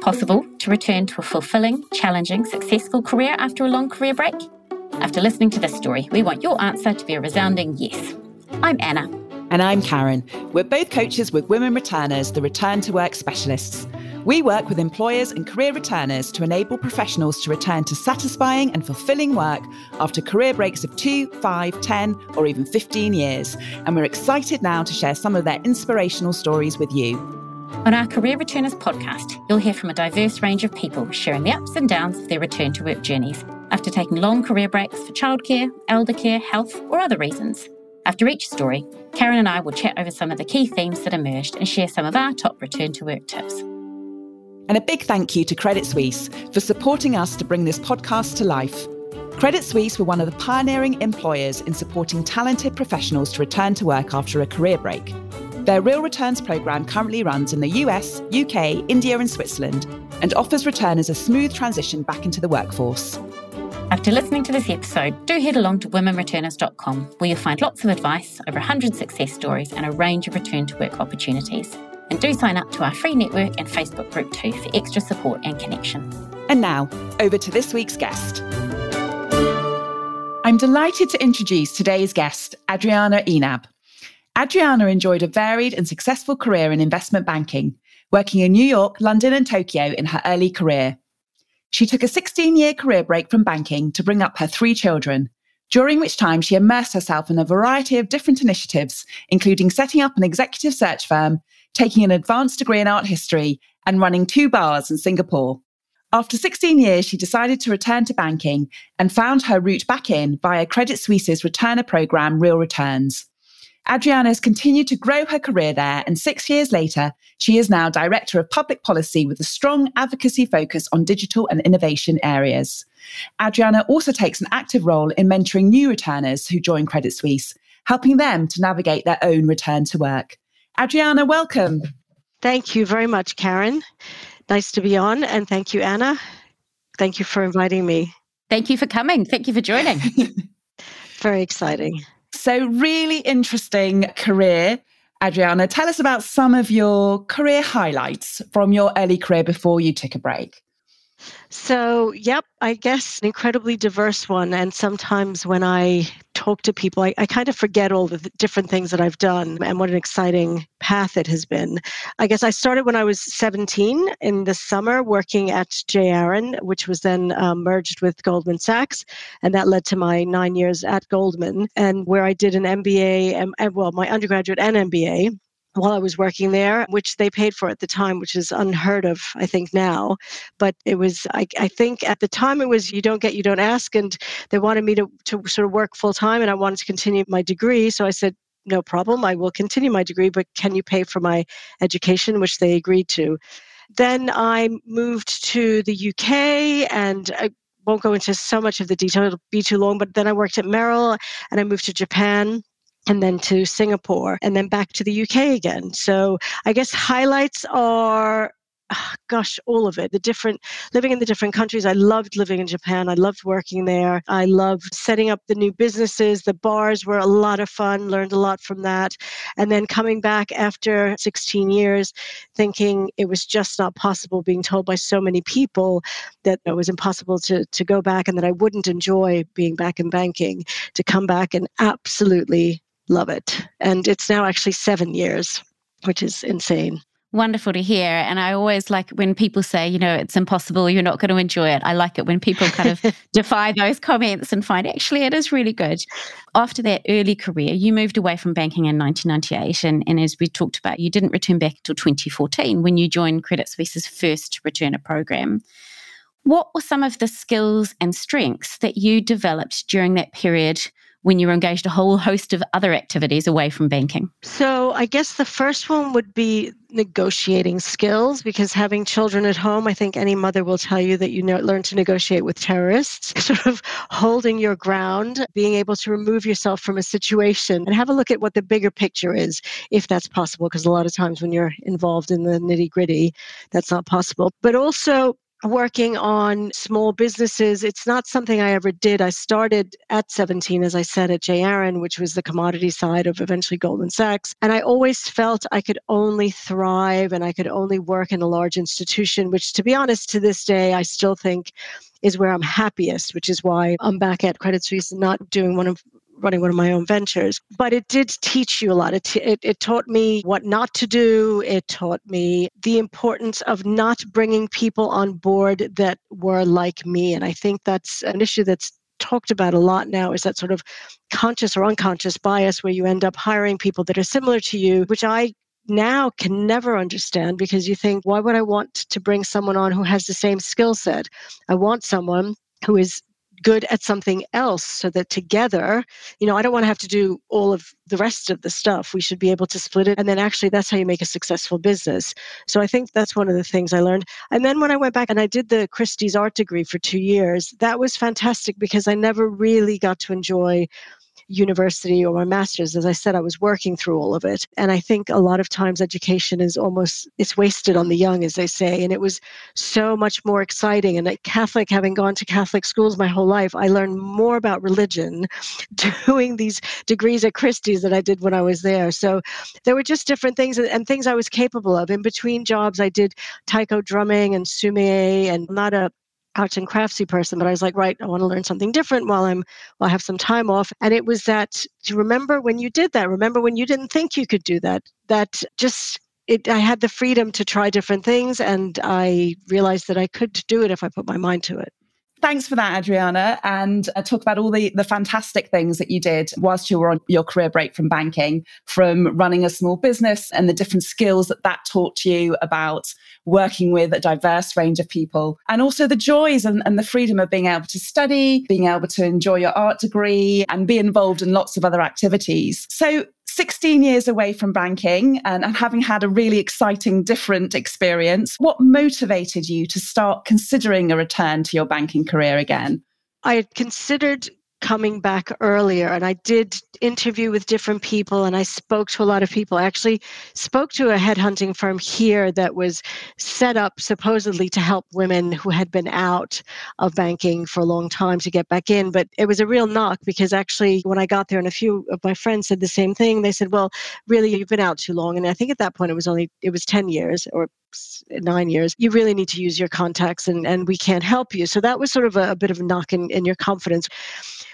possible to return to a fulfilling, challenging, successful career after a long career break? After listening to this story, we want your answer to be a resounding yes. I'm Anna. And I'm Karen. We're both coaches with Women Returners, the Return to Work specialists. We work with employers and career returners to enable professionals to return to satisfying and fulfilling work after career breaks of two, five, 10, or even 15 years. And we're excited now to share some of their inspirational stories with you. On our Career Returners podcast, you'll hear from a diverse range of people sharing the ups and downs of their return to work journeys after taking long career breaks for childcare, elder care, health, or other reasons. After each story, Karen and I will chat over some of the key themes that emerged and share some of our top return to work tips. And a big thank you to Credit Suisse for supporting us to bring this podcast to life. Credit Suisse were one of the pioneering employers in supporting talented professionals to return to work after a career break. Their Real Returns programme currently runs in the US, UK, India, and Switzerland and offers returners a smooth transition back into the workforce. After listening to this episode, do head along to womenreturners.com where you'll find lots of advice, over 100 success stories, and a range of return to work opportunities. And do sign up to our free network and Facebook group too for extra support and connection. And now, over to this week's guest. I'm delighted to introduce today's guest, Adriana Enab. Adriana enjoyed a varied and successful career in investment banking, working in New York, London, and Tokyo in her early career. She took a 16 year career break from banking to bring up her three children, during which time she immersed herself in a variety of different initiatives, including setting up an executive search firm taking an advanced degree in art history, and running two bars in Singapore. After 16 years, she decided to return to banking and found her route back in via Credit Suisse's returner program, Real Returns. Adriana has continued to grow her career there, and six years later, she is now Director of Public Policy with a strong advocacy focus on digital and innovation areas. Adriana also takes an active role in mentoring new returners who join Credit Suisse, helping them to navigate their own return to work. Adriana, welcome. Thank you very much, Karen. Nice to be on. And thank you, Anna. Thank you for inviting me. Thank you for coming. Thank you for joining. very exciting. So, really interesting career. Adriana, tell us about some of your career highlights from your early career before you took a break. So, yep, I guess an incredibly diverse one. And sometimes when I talk to people, I, I kind of forget all the th- different things that I've done and what an exciting path it has been. I guess I started when I was 17 in the summer working at J. Aron, which was then um, merged with Goldman Sachs. And that led to my nine years at Goldman, and where I did an MBA, and, well, my undergraduate and MBA while I was working there, which they paid for at the time, which is unheard of, I think, now. But it was, I, I think at the time, it was you don't get, you don't ask. And they wanted me to, to sort of work full time, and I wanted to continue my degree. So I said, no problem, I will continue my degree, but can you pay for my education, which they agreed to. Then I moved to the UK and I won't go into so much of the detail, it'll be too long, but then I worked at Merrill and I moved to Japan and then to Singapore and then back to the UK again. So I guess highlights are ah, gosh, all of it. The different living in the different countries. I loved living in Japan. I loved working there. I loved setting up the new businesses. The bars were a lot of fun, learned a lot from that. And then coming back after 16 years, thinking it was just not possible, being told by so many people that it was impossible to, to go back and that I wouldn't enjoy being back in banking, to come back and absolutely love it. And it's now actually seven years, which is insane. Wonderful to hear. And I always like when people say, you know, it's impossible, you're not going to enjoy it. I like it when people kind of defy those comments and find actually it is really good. After that early career, you moved away from banking in 1998. And, and as we talked about, you didn't return back until 2014 when you joined Credit Suisse's first returner program. What were some of the skills and strengths that you developed during that period when you're engaged a whole host of other activities away from banking? So, I guess the first one would be negotiating skills because having children at home, I think any mother will tell you that you know, learn to negotiate with terrorists, sort of holding your ground, being able to remove yourself from a situation and have a look at what the bigger picture is, if that's possible, because a lot of times when you're involved in the nitty gritty, that's not possible. But also, working on small businesses. It's not something I ever did. I started at 17, as I said, at J. Aron, which was the commodity side of eventually Goldman Sachs. And I always felt I could only thrive and I could only work in a large institution, which, to be honest, to this day, I still think is where I'm happiest, which is why I'm back at Credit Suisse and not doing one of running one of my own ventures. But it did teach you a lot. It, it, it taught me what not to do. It taught me the importance of not bringing people on board that were like me. And I think that's an issue that's talked about a lot now is that sort of conscious or unconscious bias where you end up hiring people that are similar to you, which I now can never understand because you think, why would I want to bring someone on who has the same skill set? I want someone who is good at something else so that together, you know, I don't want to have to do all of the rest of the stuff. We should be able to split it. And then actually, that's how you make a successful business. So I think that's one of the things I learned. And then when I went back and I did the Christie's art degree for two years, that was fantastic because I never really got to enjoy university or my master's as i said i was working through all of it. And i think a lot of times education is almost it's wasted on the young as they say. And it was so much more exciting. And at catholic having gone to catholic schools my whole life i learned more about religion doing these degrees at christie's that i did when i was there. So there were just different things and things i was capable of. In between jobs i did taiko drumming and sume and not a arts and craftsy person, but I was like, right, I want to learn something different while I'm while I have some time off. And it was that to remember when you did that, remember when you didn't think you could do that. That just it, I had the freedom to try different things, and I realized that I could do it if I put my mind to it. Thanks for that, Adriana, and uh, talk about all the, the fantastic things that you did whilst you were on your career break from banking, from running a small business and the different skills that that taught you about working with a diverse range of people, and also the joys and, and the freedom of being able to study, being able to enjoy your art degree, and be involved in lots of other activities. So, 16 years away from banking and, and, having had a really exciting, different experience, what motivated you to start considering a return to your banking career again? I had considered coming back earlier and I did interview with different people and I spoke to a lot of people. I actually spoke to a headhunting firm here that was set up supposedly to help women who had been out of banking for a long time to get back in. But it was a real knock because actually when I got there and a few of my friends said the same thing, they said, Well, really you've been out too long. And I think at that point it was only it was 10 years or nine years, you really need to use your contacts and, and we can't help you. So that was sort of a, a bit of a knock in, in your confidence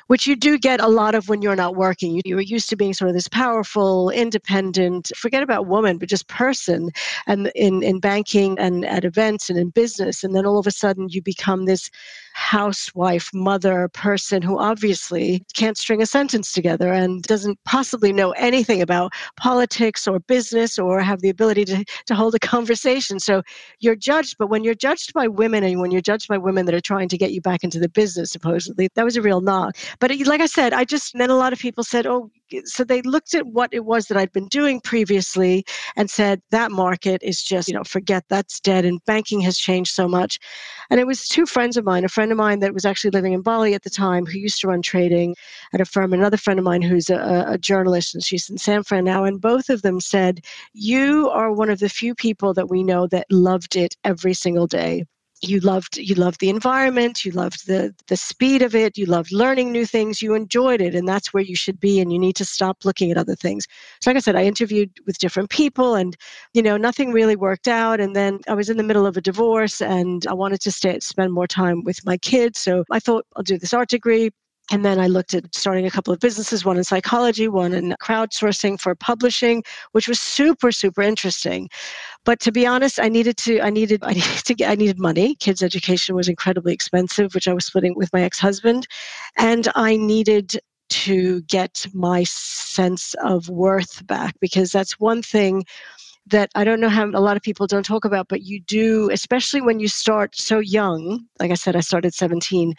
which you do get a lot of when you're not working. You, are used to being sort of this powerful, independent, forget about woman, but just person, and in, in banking and at events and in business. And then all of a sudden you become this housewife, mother person who obviously can't string a sentence together and doesn't possibly know anything about politics or business or have the ability to, to hold a conversation. So you're judged, but when you're judged by women and when you're judged by women that are trying to get you back into the business, supposedly, that was a real knock. But like I said, I just, then a lot of people said, oh, so they looked at what it was that I'd been doing previously and said that market is just, you know, forget that's dead and banking has changed so much. And it was two friends of mine, a friend of mine that was actually living in Bali at the time who used to run trading at a firm, another friend of mine who's a, a journalist and she's in San Fran now. And both of them said, You are one of the few people that we know that loved it every single day you loved you loved the environment you loved the the speed of it you loved learning new things you enjoyed it and that's where you should be and you need to stop looking at other things. So like i said i interviewed with different people and you know nothing really worked out and then i was in the middle of a divorce and i wanted to stay spend more time with my kids so i thought i'll do this art degree and then I looked at starting a couple of businesses, one in psychology, one in crowdsourcing for publishing, which was super, super interesting. But to be honest, I needed to, I needed, I needed to get, I needed money. Kids' education was incredibly expensive, which I was splitting with my ex-husband. And I needed to get my sense of worth back because that's one thing that I don't know how a lot of people don't talk about, but you do, especially when you start so young. Like I said, I started 17.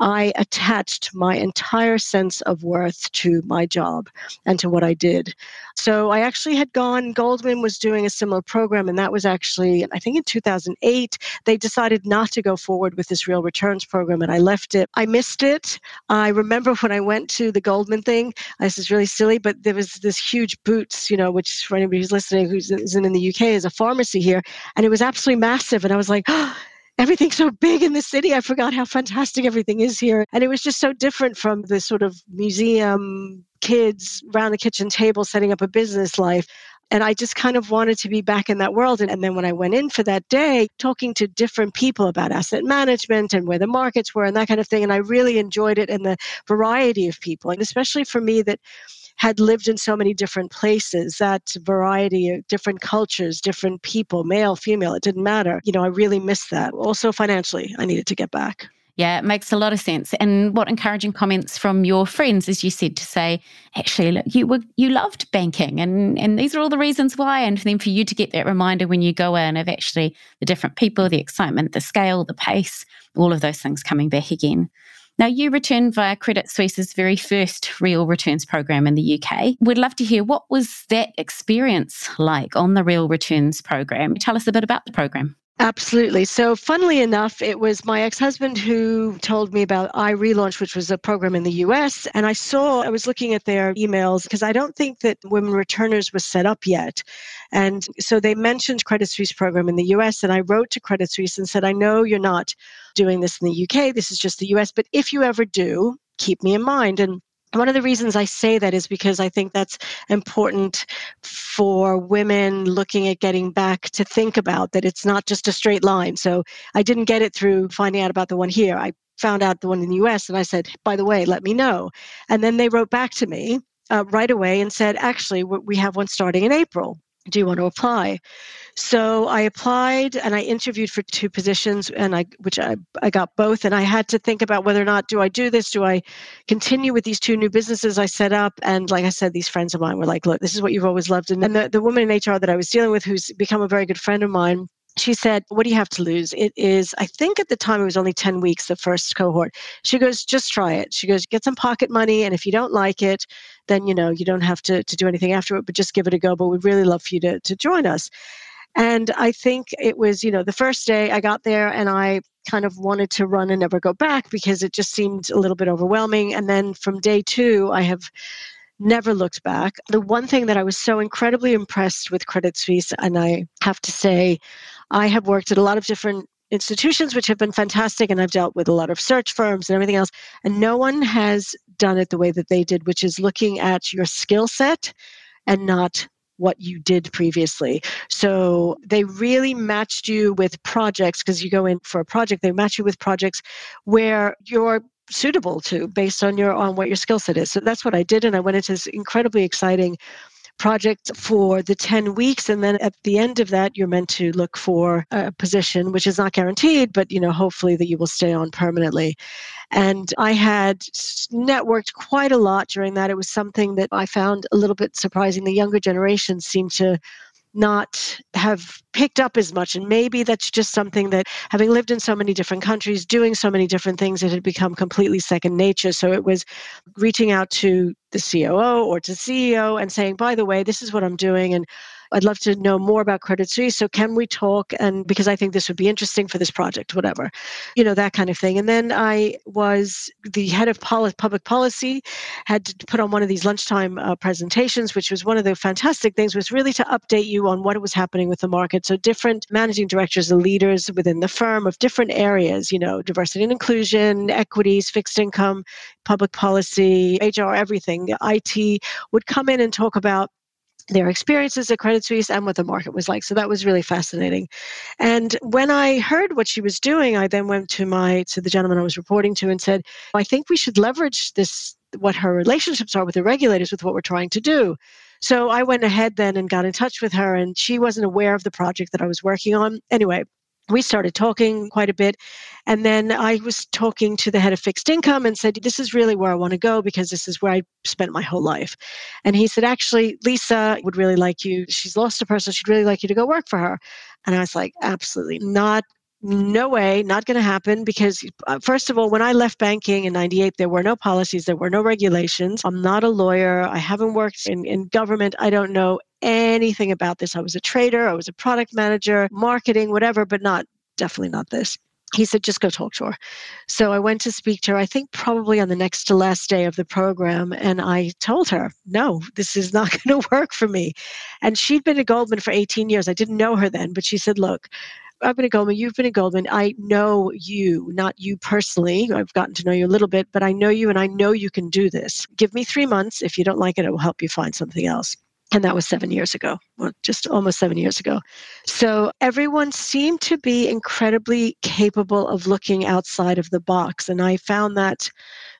I attached my entire sense of worth to my job and to what I did. So I actually had gone, Goldman was doing a similar program, and that was actually, I think in 2008, they decided not to go forward with this real returns program, and I left it. I missed it. I remember when I went to the Goldman thing, this is really silly, but there was this huge Boots, you know, which for anybody who's listening who's isn't in the UK is a pharmacy here, and it was absolutely massive. And I was like, oh, everything's so big in the city. I forgot how fantastic everything is here. And it was just so different from the sort of museum kids around the kitchen table setting up a business life. And I just kind of wanted to be back in that world. And, and, then when I went in for that day, talking to different people about asset management and where the markets were and that kind of thing. And I really enjoyed it and the variety of people. And especially for me that had lived in so many different places, that variety of different cultures, different people, male, female, it didn't matter. You know, I really missed that. Also financially, I needed to get back. Yeah, it makes a lot of sense. And what encouraging comments from your friends, as you said, to say, actually, look, you were you loved banking, and and these are all the reasons why. And then for you to get that reminder when you go in of actually the different people, the excitement, the scale, the pace, all of those things coming back again. Now, you returned via Credit Suisse's very first real returns program in the UK. We'd love to hear what was that experience like on the real returns program? Tell us a bit about the program. Absolutely. So, funnily enough, it was my ex husband who told me about iRelaunch, which was a program in the US. And I saw, I was looking at their emails because I don't think that Women Returners was set up yet. And so they mentioned Credit Suisse program in the US. And I wrote to Credit Suisse and said, I know you're not doing this in the UK, this is just the US, but if you ever do, keep me in mind. And one of the reasons I say that is because I think that's important for women looking at getting back to think about that it's not just a straight line. So I didn't get it through finding out about the one here. I found out the one in the US and I said, by the way, let me know. And then they wrote back to me uh, right away and said, actually, we have one starting in April do you want to apply so i applied and i interviewed for two positions and i which I, I got both and i had to think about whether or not do i do this do i continue with these two new businesses i set up and like i said these friends of mine were like look this is what you've always loved and, the, the woman in hr that i was dealing with who's become a very good friend of mine she said, What do you have to lose? It is, I think at the time it was only 10 weeks, the first cohort. She goes, Just try it. She goes, Get some pocket money. And if you don't like it, then, you know, you don't have to, to do anything after it, but just give it a go. But we'd really love for you to, to join us. And I think it was, you know, the first day I got there and I kind of wanted to run and never go back because it just seemed a little bit overwhelming. And then from day two, I have never looked back. The one thing that I was so incredibly impressed with Credit Suisse, and I have to say, I have worked at a lot of different institutions which have been fantastic and I've dealt with a lot of search firms and everything else and no one has done it the way that they did which is looking at your skill set and not what you did previously. So they really matched you with projects because you go in for a project they match you with projects where you're suitable to based on your on what your skill set is. So that's what I did and I went into this incredibly exciting project for the 10 weeks and then at the end of that you're meant to look for a position which is not guaranteed but you know hopefully that you will stay on permanently. And i had networked quite a lot during that. It was something that i found a little bit surprising. The younger generation seemed to not have picked up as much. And maybe that's just something that, having lived in so many different countries, doing so many different things, it had become completely second nature. So it was reaching out to the COO or to CEO and saying, by the way, this is what I'm doing. And I'd love to know more about Credit Suisse. So can we talk? And because I think this would be interesting for this project, whatever, you know, that kind of thing. And then I was the head of poli- public policy, had to put on one of these lunchtime uh, presentations, which was one of the fantastic things was really to update you on what was happening with the market. So different managing directors and leaders within the firm of different areas, you know, diversity and inclusion, equities, fixed income, public policy, HR, everything, IT would come in and talk about their experiences at Credit Suisse and what the market was like. So that was really fascinating. And when I heard what she was doing, I then went to my to the gentleman I was reporting to and said, I think we should leverage this what her relationships are with the regulators with what we're trying to do. So I went ahead then and got in touch with her and she wasn't aware of the project that I was working on. Anyway, we started talking quite a bit. And then I was talking to the head of fixed income and said, This is really where I want to go because this is where I spent my whole life. And he said, Actually, Lisa would really like you. She's lost a person. She'd really like you to go work for her. And I was like, Absolutely not. No way, not going to happen because, uh, first of all, when I left banking in 98, there were no policies, there were no regulations. I'm not a lawyer. I haven't worked in, in government. I don't know anything about this. I was a trader, I was a product manager, marketing, whatever, but not definitely not this. He said, just go talk to her. So I went to speak to her, I think probably on the next to last day of the program. And I told her, no, this is not going to work for me. And she'd been at Goldman for 18 years. I didn't know her then, but she said, look, I've been at Goldman, you've been at Goldman. I know you, not you personally. I've gotten to know you a little bit, but I know you and I know you can do this. Give me three months. If you don't like it, it will help you find something else. And that was seven years ago, well, just almost seven years ago. So everyone seemed to be incredibly capable of looking outside of the box. And I found that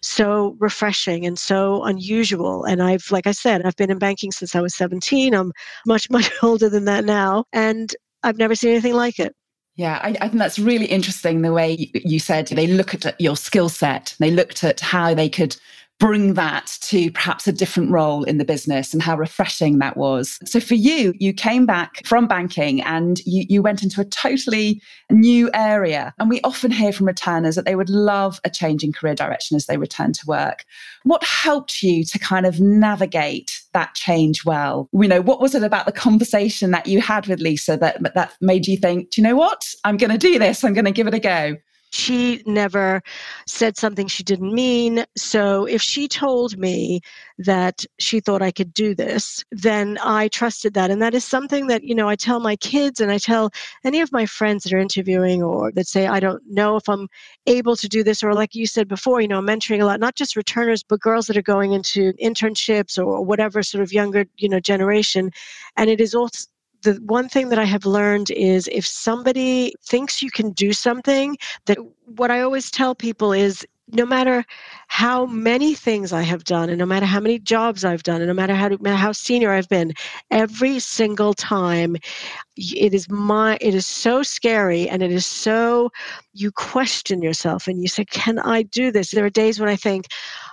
so refreshing and so unusual. And I've, like I said, I've been in banking since I was 17. I'm much, much older than that now. And I've never seen anything like it. Yeah, I, I, think that's really interesting the way you said they look at your skill set. They looked at how they could bring that to perhaps a different role in the business and how refreshing that was. So for you, you came back from banking and you, you went into a totally new area. And we often hear from returners that they would love a change in career direction as they return to work. What helped you to kind of navigate that change well? You know, what was it about the conversation that you had with Lisa that, that made you think, do you know what? I'm going to do this. I'm going to give it a go she never said something she didn't mean. So if she told me that she thought I could do this, then I trusted that. And that is something that, you know, I tell my kids and I tell any of my friends that are interviewing or that say, I don't know if I'm able to do this, or like you said before, you know, I'm mentoring a lot, not just returners, but girls that are going into internships or whatever sort of younger, you know, generation. And it is also the one thing that I have learned is if somebody thinks you can do something, that what I always tell people is no matter how many things I have done, and no matter how many jobs I've done, and no matter how, how senior I've been, every single time, it is my it is so scary, and it is so you question yourself, and you say, "Can I do this?" There are days when I think,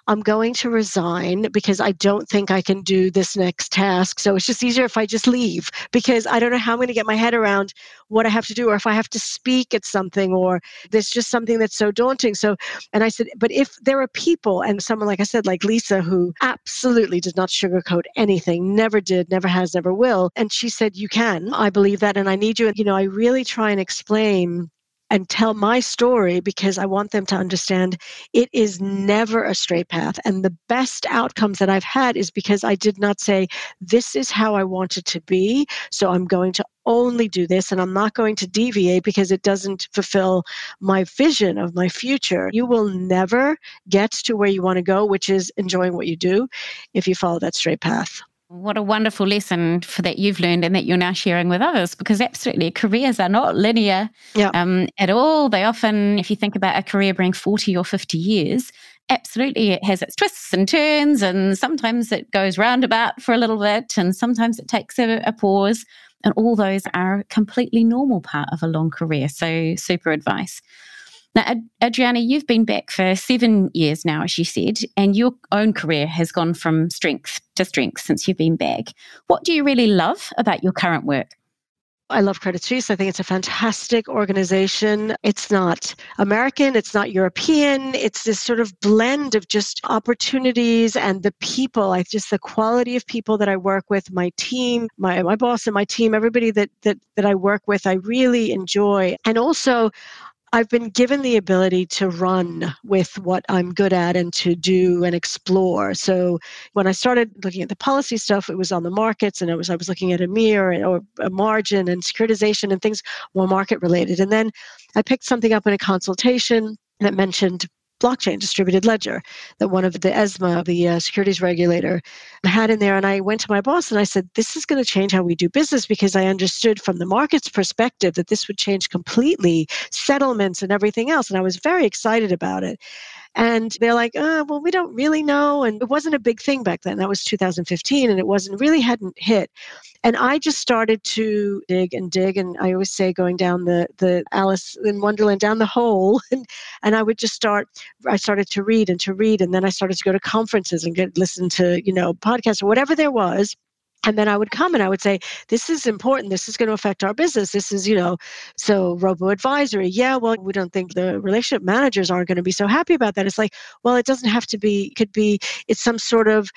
I'm going to resign because I don't think I can do this next task. So it's just easier if I just leave because I don't know how I'm going to get my head around what I have to do or if I have to speak at something or there's just something that's so daunting. So, and I said, but if there are people and someone, like I said, like Lisa, who absolutely does not sugarcoat anything, never did, never has, never will. And she said, You can. I believe that. And I need you. And, you know, I really try and explain and tell my story because I want them to understand it is never a straight path. And the best outcomes that I've had is because I did not say, This is how I want it to be. So I'm going to only do this and I'm not going to deviate because it doesn't fulfill my vision of my future. You will never get to where you want to go, which is enjoying what you do, if you follow that straight path. What a wonderful lesson for that you've learned and that you're now sharing with others because absolutely careers are not linear yeah. um, at all. They often, if you think about a career being 40 or 50 years, absolutely it has its twists and turns and sometimes it goes roundabout for a little bit and sometimes it takes a, a pause. And all those are a completely normal part of a long career. So, super advice. Now, Adriana, you've been back for seven years now, as you said, and your own career has gone from strength to strength since you've been back. What do you really love about your current work? I love Credit Suisse. I think it's a fantastic organization. It's not American, it's not European. It's this sort of blend of just opportunities and the people. I just the quality of people that I work with, my team, my my boss and my team, everybody that that that I work with, I really enjoy. And also I've been given the ability to run with what I'm good at and to do and explore. So when I started looking at the policy stuff, it was on the markets and it was I was looking at EMIR or a margin and securitization and things more market related. And then I picked something up in a consultation that mentioned blockchain distributed ledger that one of the ESMA, the uh, securities regulator, had in there. And I went to my boss and I said, This is going to change how we do business because I understood from the market's perspective that this would change completely settlements and everything else. And I was very excited about it. And they're like, oh, well, we don't really know. And it wasn't a big thing back then. That was 2015, and it wasn't really hadn't hit. And I just started to dig and dig. And I always say going down the, the Alice in Wonderland, down the hole. And, and I would just start, I started to read and to read. And then I started to go to conferences and get listen to, you know, podcasts or whatever there was and then I would come and I would say, this is important. This is going to affect our business. This is, you know, so robo advisory. Yeah, well, we don't think the relationship managers aren't going to be so happy about that. It's like, well, it doesn't have to be, could be, it's some sort of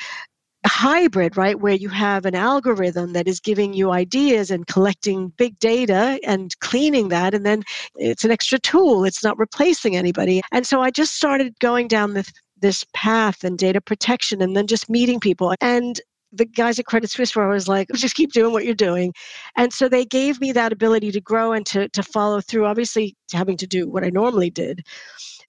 hybrid, right? Where you have an algorithm that is giving you ideas and collecting big data and cleaning that. And then it's an extra tool. It's not replacing anybody. And so I just started going down this this path and data protection and then just meeting people. And the guys at Credit Suisse were always like, just keep doing what you're doing. And so they gave me that ability to grow and to, to follow through, obviously having to do what I normally did.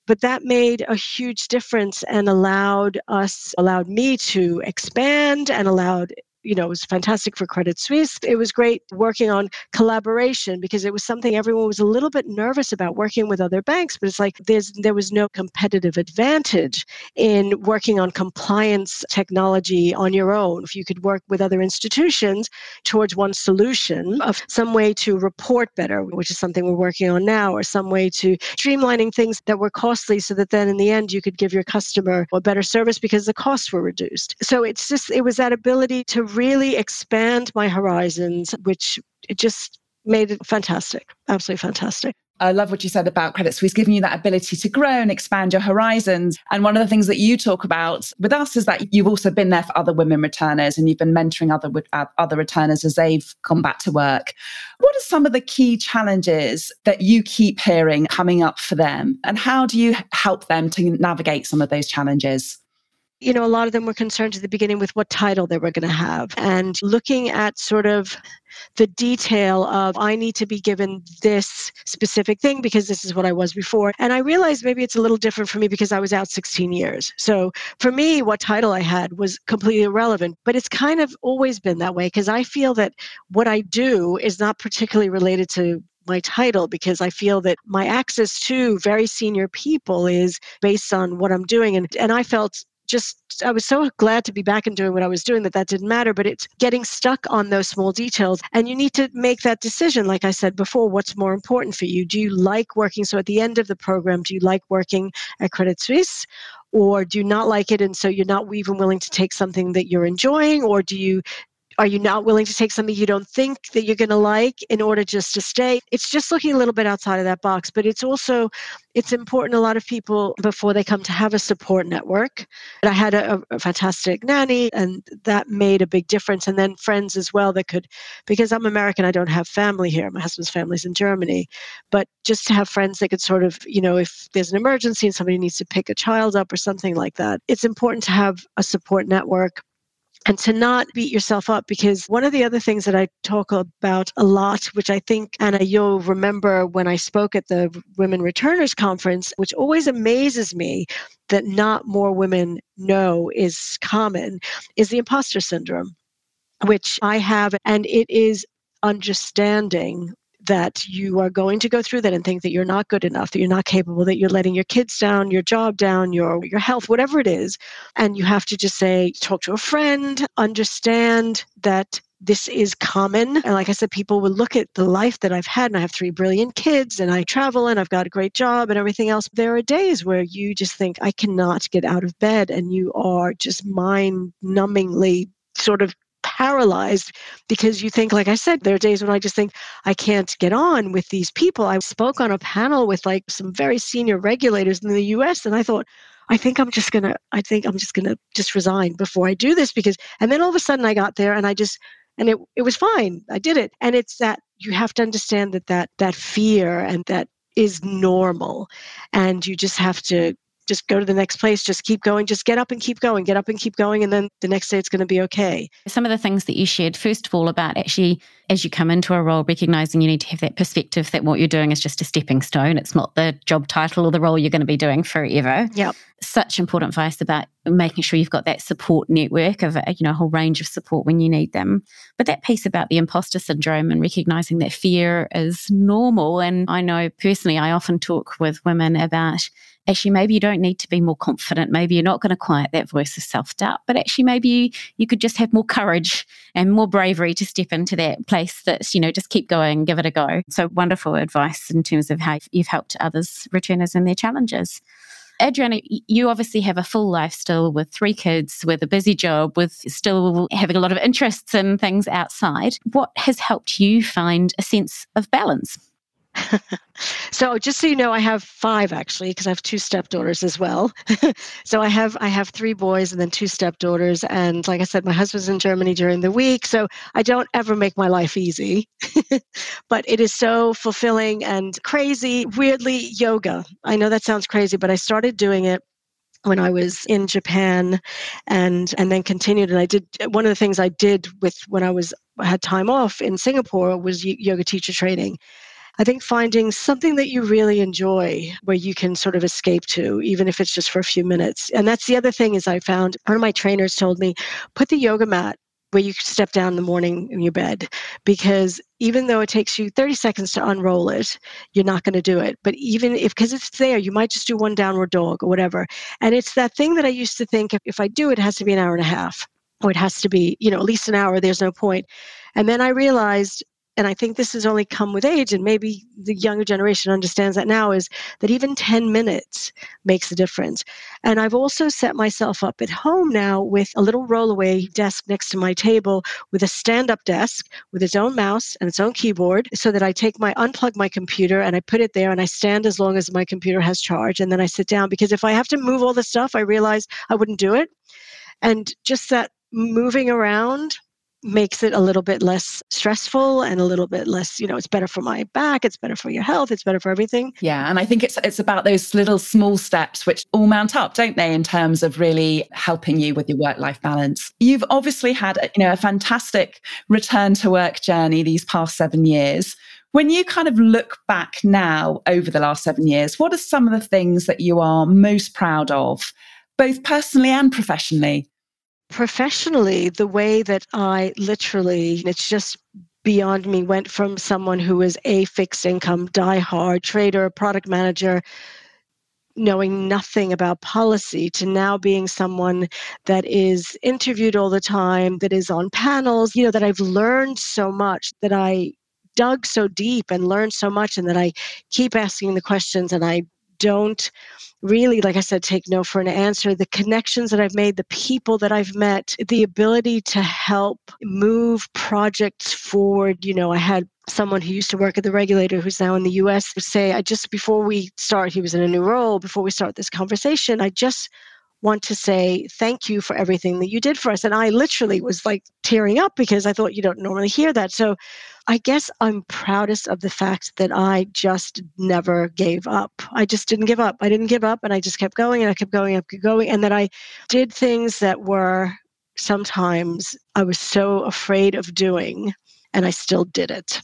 But that made a huge difference and allowed us, allowed me to expand and allowed you know, it was fantastic for Credit Suisse. It was great working on collaboration because it was something everyone was a little bit nervous about working with other banks, but it's like there's there was no competitive advantage in working on compliance technology on your own. If you could work with other institutions towards one solution of some way to report better, which is something we're working on now, or some way to streamlining things that were costly so that then in the end you could give your customer a better service because the costs were reduced. So it's just it was that ability to really expand my horizons, which it just made it fantastic, absolutely fantastic. I love what you said about Credit Suisse giving you that ability to grow and expand your horizons. And one of the things that you talk about with us is that you've also been there for other women returners and you've been mentoring other uh, other returners as they've come back to work. What are some of the key challenges that you keep hearing coming up for them, and how do you help them to navigate some of those challenges? You know, a lot of them were concerned at the beginning with what title they were going to have and looking at sort of the detail of I need to be given this specific thing because this is what I was before. And I realized maybe it's a little different for me because I was out 16 years. So for me, what title I had was completely irrelevant, but it's kind of always been that way because I feel that what I do is not particularly related to my title because I feel that my access to very senior people is based on what I'm doing. And, and I felt just I was so glad to be back and doing what I was doing that that didn't matter. But it's getting stuck on those small details, and you need to make that decision. Like I said before, what's more important for you? Do you like working? So at the end of the program, do you like working at Credit Suisse? Or do you not like it, and so you're not even willing to take something that you're enjoying, or do you are you not willing to take something you don't think that you're going to like in order just to stay? It's just looking a little bit outside of that box but it's also it's important a lot of people before they come to have a support network. I had a, a fantastic nanny and that made a big difference and then friends as well that could because i'm american i don't have family here. My husband's family's in germany. But just to have friends that could sort of you know if there's an emergency and somebody needs to pick a child up or something like that it's important to have a support network and to not beat yourself up because one of the other things that I talk about a lot, which I think, Anna, you'll remember when I spoke at the Women Returners Conference, which always amazes me that not more women know is common, is the imposter syndrome, which I have. And it is understanding that you are going to go through that and think that you're not good enough, that you're not capable, that you're letting your kids down, your job down, your your health, whatever it is, and you have to just say talk to a friend, understand that this is common. And like I said, people will look at the life that I've had, and I have three brilliant kids, and I travel, and I've got a great job, and everything else. There are days where you just think, I cannot get out of bed, and you are just mind numbingly sort of paralyzed because you think, like I said, there are days when I just think I can't get on with these people. I spoke on a panel with like some very senior regulators in the US, and I thought, I think I'm just gonna, I think I'm just gonna just resign before I do this because, and then all of a sudden I got there and I just, and it, it was fine. I did it. And it's that you have to understand that that, that fear and that is normal. And you just have to just go to the next place, just keep going, just get up and keep going, get up and keep going. And then the next day it's going to be okay. Some of the things that you shared, first of all, about actually as you come into a role, recognizing you need to have that perspective that what you're doing is just a stepping stone. It's not the job title or the role you're going to be doing forever. Yep. Such important advice about making sure you've got that support network of you know a whole range of support when you need them. But that piece about the imposter syndrome and recognizing that fear is normal. And I know personally, I often talk with women about actually maybe you don't need to be more confident maybe you're not going to quiet that voice of self-doubt but actually maybe you, you could just have more courage and more bravery to step into that place that's you know just keep going give it a go so wonderful advice in terms of how you've helped others returners in their challenges Adriana, you obviously have a full life still with three kids, with a busy job, with still having a lot of interests and things outside. What has helped you find a sense of balance? so just so you know, I have five actually because I have two stepdaughters as well. so I have I have three boys and then two stepdaughters, and like I said, my husband's in Germany during the week, so I don't ever make my life easy. but it is so fulfilling and crazy. Weirdly, yoga. I know that sounds crazy, but I started doing it when I was in Japan and and then continued and I did one of the things I did with when I was had time off in Singapore was yoga teacher training. I think finding something that you really enjoy where you can sort of escape to, even if it's just for a few minutes. And that's the other thing is I found one of my trainers told me, put the yoga mat where you step down in the morning in your bed because even though it takes you 30 seconds to unroll it you're not going to do it. But even if because it's there you might just do one downward dog or whatever. And it's that thing that i used to think if, if i do it, it has to be an hour and a half or it has to be you know at least an hour there's no point. And then i realized and I think this has only come with age, and maybe the younger generation understands that now, is that even 10 minutes makes a difference. And I've also set myself up at home now with a little rollaway desk next to my table with a stand up desk with its own mouse and its own keyboard so that I take my unplug my computer and I put it there and I stand as long as my computer has charge. And then I sit down because if I have to move all the stuff, I realize I wouldn't do it. And just that moving around makes it a little bit less stressful and a little bit less you know it's better for my back it's better for your health it's better for everything. Yeah and i think it's it's about those little small steps which all mount up don't they in terms of really helping you with your work life balance. You've obviously had you know a fantastic return to work journey these past 7 years. When you kind of look back now over the last 7 years what are some of the things that you are most proud of both personally and professionally professionally, the way that I literally, it's just beyond me, went from someone who was a fixed income, die hard trader, product manager, knowing nothing about policy to now being someone that is interviewed all the time, that is on panels, you know, that I've learned so much, that I dug so deep and learned so much, and that I keep asking the questions and I don't really, like I said, take no for an answer. The connections that I've made, the people that I've met, the ability to help move projects forward. You know, I had someone who used to work at the regulator who's now in the US say, I just, before we start, he was in a new role, before we start this conversation, I just want to say thank you for everything that you did for us. And I literally was like tearing up because I thought you don't normally hear that. So I guess I'm proudest of the fact that I just never gave up. I just didn't give up. I didn't give up and I just kept going and I kept going and kept going. And that I did things that were sometimes I was so afraid of doing and I still did it.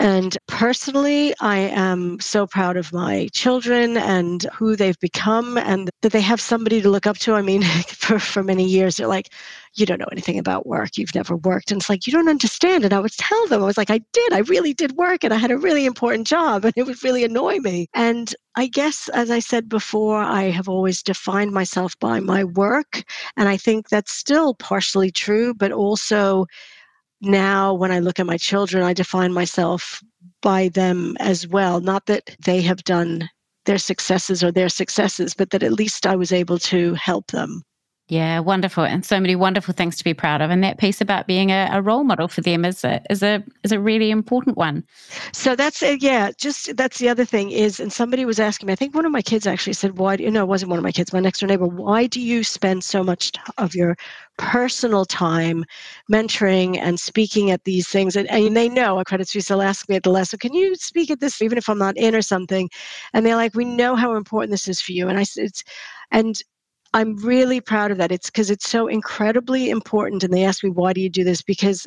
And personally, I am so proud of my children and who they've become and that they have somebody to look up to. I mean, for, for many years, they're like, you don't know anything about work. You've never worked. And it's like, you don't understand. And I would tell them, I was like, I did. I really did work and I had a really important job and it would really annoy me. And I guess, as I said before, I have always defined myself by my work. And I think that's still partially true, but also now when I look at my children, I define myself by them as well. Not that they have done their successes or their successes, but that at least I was able to help them. Yeah, wonderful, and so many wonderful things to be proud of. And that piece about being a, a role model for them is a is a is a really important one. So that's it. Yeah, just that's the other thing is, and somebody was asking me. I think one of my kids actually said, "Why? Do, you know, it wasn't one of my kids, my next door neighbor. Why do you spend so much of your personal time mentoring and speaking at these things?" And, and they know. I credit Suisse will ask me at the lesson, "Can you speak at this, even if I'm not in or something?" And they're like, "We know how important this is for you." And I said. And I'm really proud of that. It's because it's so incredibly important. And they ask me, why do you do this? Because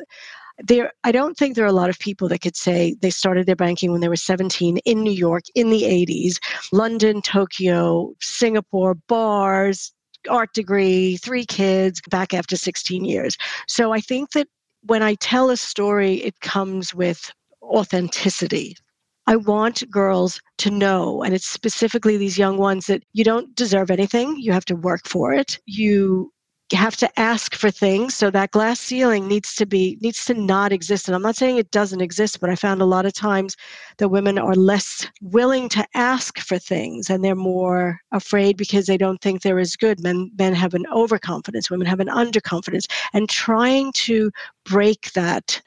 there, I don't think there are a lot of people that could say they started their banking when they were 17 in New York in the 80s, London, Tokyo, Singapore, bars, art degree, three kids, back after 16 years. So I think that when I tell a story, it comes with authenticity. I want girls to know, and it's specifically these young ones, that you don't deserve anything. You have to work for it. You have to ask for things so that glass ceiling needs to be needs to not exist and i'm not saying it doesn't exist but i found a lot of times that women are less willing to ask for things and they're more afraid because they don't think they're as good men men have an overconfidence women have an underconfidence and trying to break that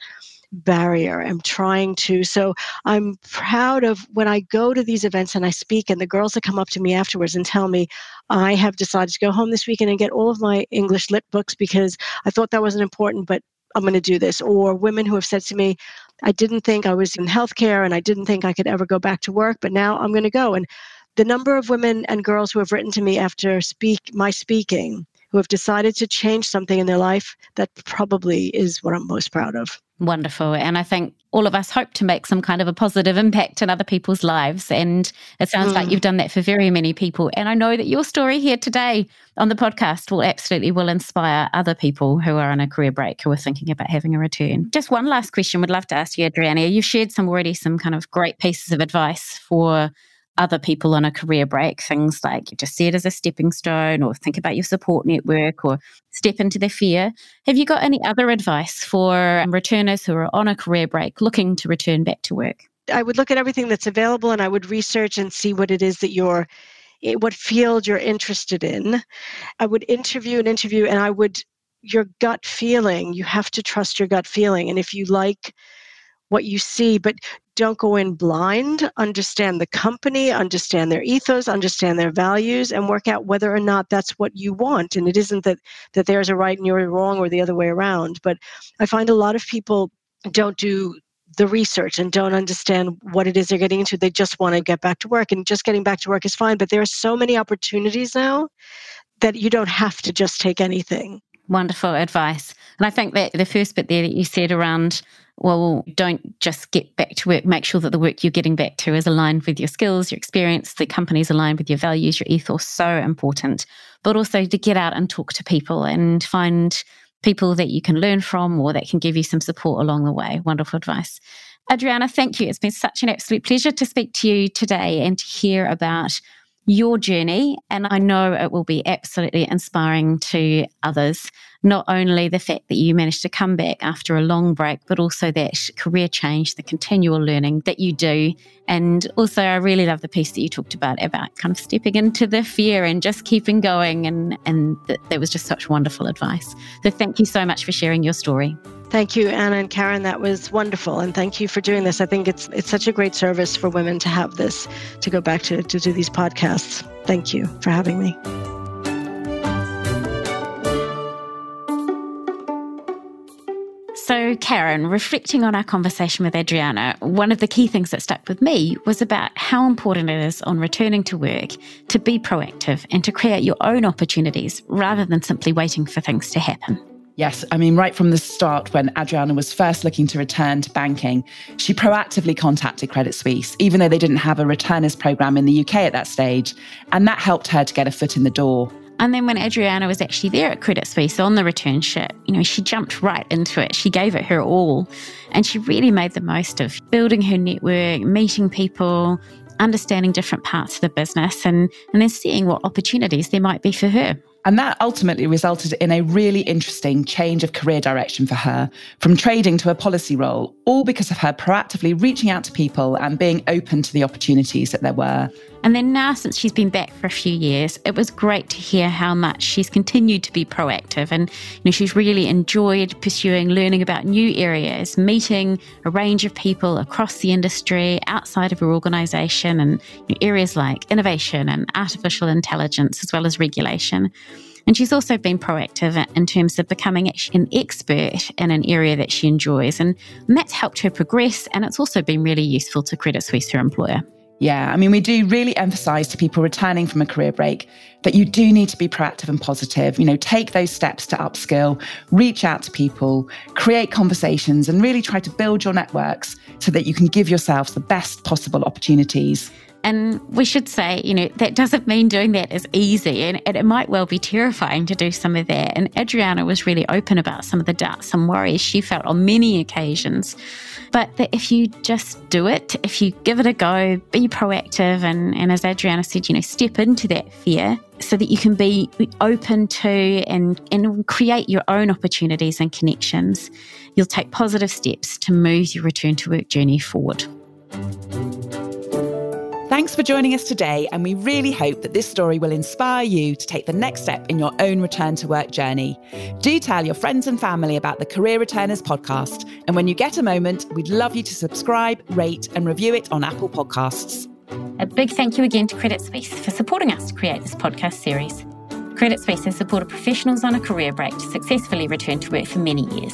barrier. I'm trying to. So I'm proud of when I go to these events and I speak, and the girls that come up to me afterwards and tell me, I have decided to go home this weekend and get all of my English lit books because I thought that wasn't important, but I'm going to do this. Or women who have said to me, I didn't think I was in healthcare and I didn't think I could ever go back to work, but now I'm going to go. And the number of women and girls who have written to me after speak my speaking who have decided to change something in their life, that probably is what I'm most proud of. Wonderful. And I think all of us hope to make some kind of a positive impact in other people's lives. And it sounds mm. like you've done that for very many people. And I know that your story here today on the podcast will absolutely will inspire other people who are on a career break who are thinking about having a return. Just one last question would love to ask you, Adriana. You've shared some already some kind of great pieces of advice for other people on a career break, things like you just see it as a stepping stone or think about your support network or step into the fear. Have you got any other advice for returners who are on a career break looking to return back to work? I would look at everything that's available and I would research and see what it is that you're eh, what field you're interested in. I would interview and interview and I would your gut feeling, you have to trust your gut feeling and if you like what you see, but don't go in blind. Understand the company, understand their ethos, understand their values, and work out whether or not that's what you want. And it isn't that that there's a right and you're wrong or the other way around. But I find a lot of people don't do the research and don't understand what it is they're getting into. They just want to get back to work, and just getting back to work is fine. But there are so many opportunities now that you don't have to just take anything. Wonderful advice. And I think that the first bit there that you said around well, don't just get back to work. Make sure that the work you're getting back to is aligned with your skills, your experience, the company's aligned with your values, your ethos. So important. But also to get out and talk to people and find people that you can learn from or that can give you some support along the way. Wonderful advice. Adriana, thank you. It's been such an absolute pleasure to speak to you today and to hear about your journey. And I know it will be absolutely inspiring to others. Not only the fact that you managed to come back after a long break, but also that career change, the continual learning that you do. And also, I really love the piece that you talked about about kind of stepping into the fear and just keeping going. And, and that, was just such wonderful advice. So, thank you so much for sharing your story. Thank you, Anna and Karen. That was wonderful, and thank you for doing this. I think it's it's such a great service for women to have this to go back to to do these podcasts. Thank you for having me. So, Karen, reflecting on our conversation with Adriana, one of the key things that stuck with me was about how important it is on returning to work to be proactive and to create your own opportunities rather than simply waiting for things to happen. Yes, I mean, right from the start, when Adriana was first looking to return to banking, she proactively contacted Credit Suisse, even though they didn't have a returners program in the UK at that stage. And that helped her to get a foot in the door. And then when Adriana was actually there at Credit Suisse on the returnship, you know, she jumped right into it. She gave it her all. And she really made the most of building her network, meeting people, understanding different parts of the business, and, and then seeing what opportunities there might be for her. And that ultimately resulted in a really interesting change of career direction for her from trading to a policy role, all because of her proactively reaching out to people and being open to the opportunities that there were. And then now, since she's been back for a few years, it was great to hear how much she's continued to be proactive. And you know, she's really enjoyed pursuing learning about new areas, meeting a range of people across the industry, outside of her organization, and you know, areas like innovation and artificial intelligence, as well as regulation. And she's also been proactive in terms of becoming an expert in an area that she enjoys. And that's helped her progress. And it's also been really useful to Credit Suisse, her employer. Yeah, I mean, we do really emphasize to people returning from a career break that you do need to be proactive and positive. You know, take those steps to upskill, reach out to people, create conversations, and really try to build your networks so that you can give yourselves the best possible opportunities. And we should say, you know, that doesn't mean doing that is easy. And, it might well be terrifying to do some of that. And Adriana was really open about some of the doubts and worries she felt on many occasions. But that if you just do it, if you give it a go, be proactive, and, and as Adriana said, you know, step into that fear so that you can be open to and, and create your own opportunities and connections, you'll take positive steps to move your return to work journey forward. Thanks for joining us today, and we really hope that this story will inspire you to take the next step in your own return to work journey. Do tell your friends and family about the Career Returners podcast, and when you get a moment, we'd love you to subscribe, rate, and review it on Apple Podcasts. A big thank you again to Credit Suisse for supporting us to create this podcast series. Credit Suisse has supported professionals on a career break to successfully return to work for many years.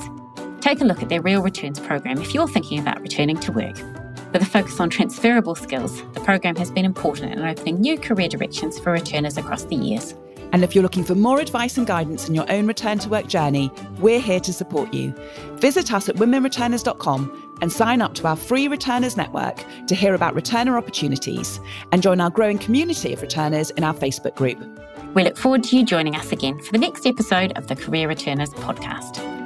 Take a look at their Real Returns program if you're thinking about returning to work. With a focus on transferable skills, the program has been important in opening new career directions for returners across the years. And if you're looking for more advice and guidance in your own return to work journey, we're here to support you. Visit us at womenreturners.com and sign up to our free returners network to hear about returner opportunities and join our growing community of returners in our Facebook group. We look forward to you joining us again for the next episode of the Career Returners podcast.